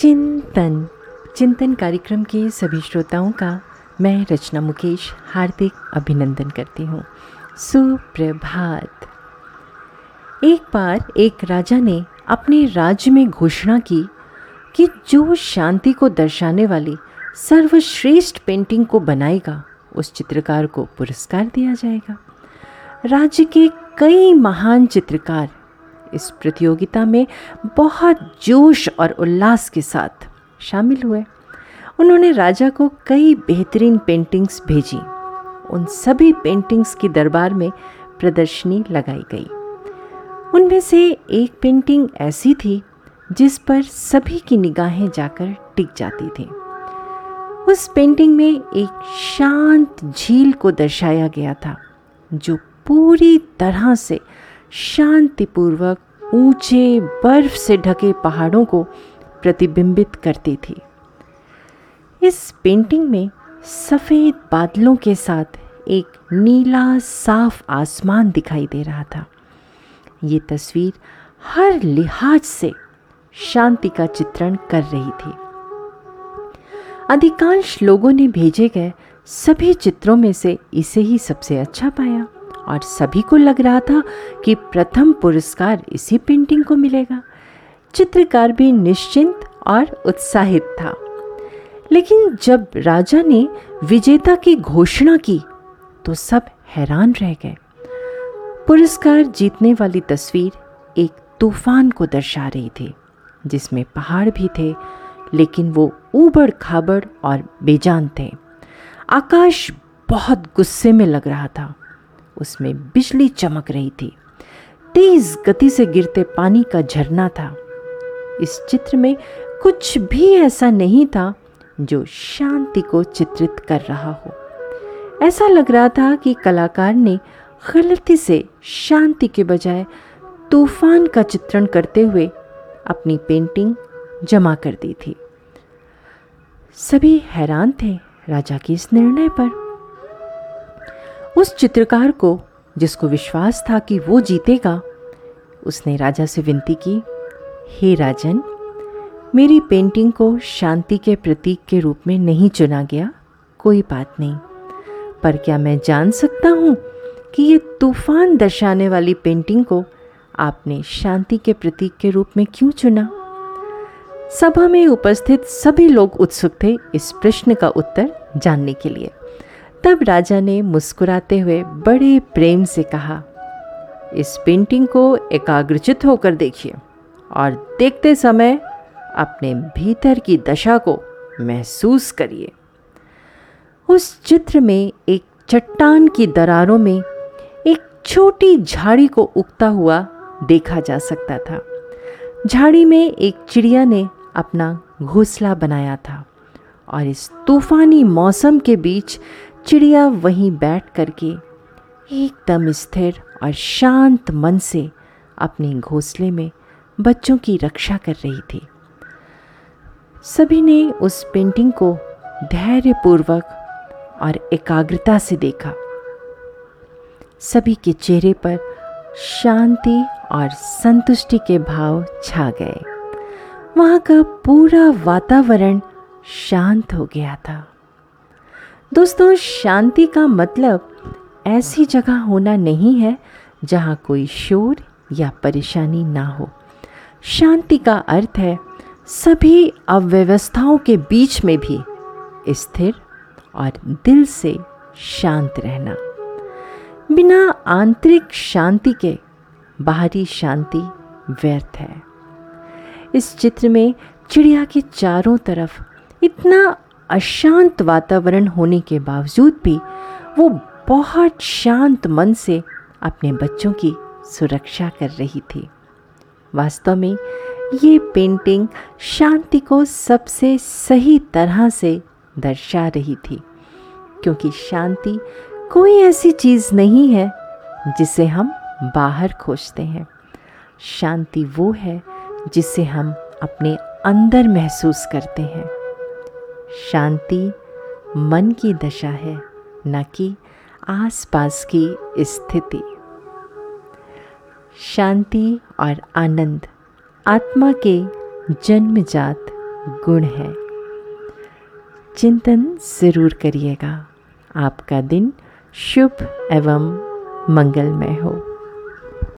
चिंतन। चिंतन कार्यक्रम के सभी श्रोताओं का मैं रचना मुकेश हार्दिक अभिनंदन करती हूँ। सुप्रभात। एक बार एक राजा ने अपने राज्य में घोषणा की कि जो शांति को दर्शाने वाली सर्वश्रेष्ठ पेंटिंग को बनाएगा, उस चित्रकार को पुरस्कार दिया जाएगा। राज्य के कई महान चित्रकार इस प्रतियोगिता में बहुत जोश और उल्लास के साथ शामिल हुए। उन्होंने राजा को कई बेहतरीन पेंटिंग्स भेजी। उन सभी पेंटिंग्स की दरबार में प्रदर्शनी लगाई गई। उनमें से एक पेंटिंग ऐसी थी जिस पर सभी की निगाहें जाकर टिक जाती थी। उस पेंटिंग में एक शांत झील को दर्शाया गया था, जो पूरी तरह से शांतिपूर्वक ऊँचे बर्फ़ से ढके पहाड़ों को प्रतिबिंबित करती थी। इस पेंटिंग में सफ़ेद बादलों के साथ एक नीला, साफ़ आसमान दिखाई दे रहा था। ये तस्वीर हर लिहाज से शांति का चित्रण कर रही थी। अधिकांश लोगों ने भेजे गए सभी चित्रों में से इसे ही सबसे अच्छा पाया। और सभी को लग रहा था कि प्रथम पुरस्कार इसी पेंटिंग को मिलेगा। चित्रकार भी निश्चिंत और उत्साहित था। लेकिन जब राजा ने विजेता की घोषणा की तो सब हैरान रह गए। पुरस्कार जीतने वाली तस्वीर एक तूफ़ान को दर्शा रही थी, जिसमें पहाड़ भी थे, लेकिन वो ऊबड़ खाबड़ और बेजान थे। आकाश बहुत गुस्से में लग रहा था। उसमें बिजली चमक रही थी। तेज गति से गिरते पानी का झरना था। इस चित्र में कुछ भी ऐसा नहीं था जो शांति को चित्रित कर रहा हो। ऐसा लग रहा था कि कलाकार ने गलती से शांति के बजाय तूफ़ान का चित्रण करते हुए अपनी पेंटिंग जमा कर दी थी। सभी हैरान थे राजा के इस निर्णय पर। उस चित्रकार को, जिसको विश्वास था कि वो जीतेगा, उसने राजा से विनती की, हे राजन, मेरी पेंटिंग को शांति के प्रतीक के रूप में नहीं चुना गया, कोई बात नहीं। पर क्या मैं जान सकता हूँ कि ये तूफ़ान दर्शाने वाली पेंटिंग को आपने शांति के प्रतीक के रूप में क्यों चुना? सभा में उपस्थित सभी लोग उत्सुक थे इस प्रश्न का उत्तर जानने के लिए। तब राजा ने मुस्कुराते हुए बड़े प्रेम से कहा, इस पेंटिंग को एकाग्रचित होकर देखिए और देखते समय अपने भीतर की दशा को महसूस करिए। उस चित्र में एक चट्टान की दरारों में एक छोटी झाड़ी को उगता हुआ देखा जा सकता था। झाड़ी में एक चिड़िया ने अपना घोंसला बनाया था और इस तूफानी मौसम के बीच चिड़िया वहीं बैठ करके एकदम स्थिर और शांत मन से अपने घोंसले में बच्चों की रक्षा कर रही थी। सभी ने उस पेंटिंग को धैर्यपूर्वक और एकाग्रता से देखा। सभी के चेहरे पर शांति और संतुष्टि के भाव छा गए। वहाँ का पूरा वातावरण शांत हो गया था। दोस्तों, शांति का मतलब ऐसी जगह होना नहीं है जहाँ कोई शोर या परेशानी ना हो। शांति का अर्थ है सभी अव्यवस्थाओं के बीच में भी स्थिर और दिल से शांत रहना। बिना आंतरिक शांति के बाहरी शांति व्यर्थ है। इस चित्र में चिड़िया के चारों तरफ़ इतना अशांत वातावरण होने के बावजूद भी वो बहुत शांत मन से अपने बच्चों की सुरक्षा कर रही थी। वास्तव में ये पेंटिंग शांति को सबसे सही तरह से दर्शा रही थी, क्योंकि शांति कोई ऐसी चीज़ नहीं है जिसे हम बाहर खोजते हैं। शांति वो है जिसे हम अपने अंदर महसूस करते हैं। शांति मन की दशा है, न कि आसपास की स्थिति। शांति और आनंद आत्मा के जन्मजात गुण है। चिंतन ज़रूर करिएगा। आपका दिन शुभ एवं मंगलमय हो।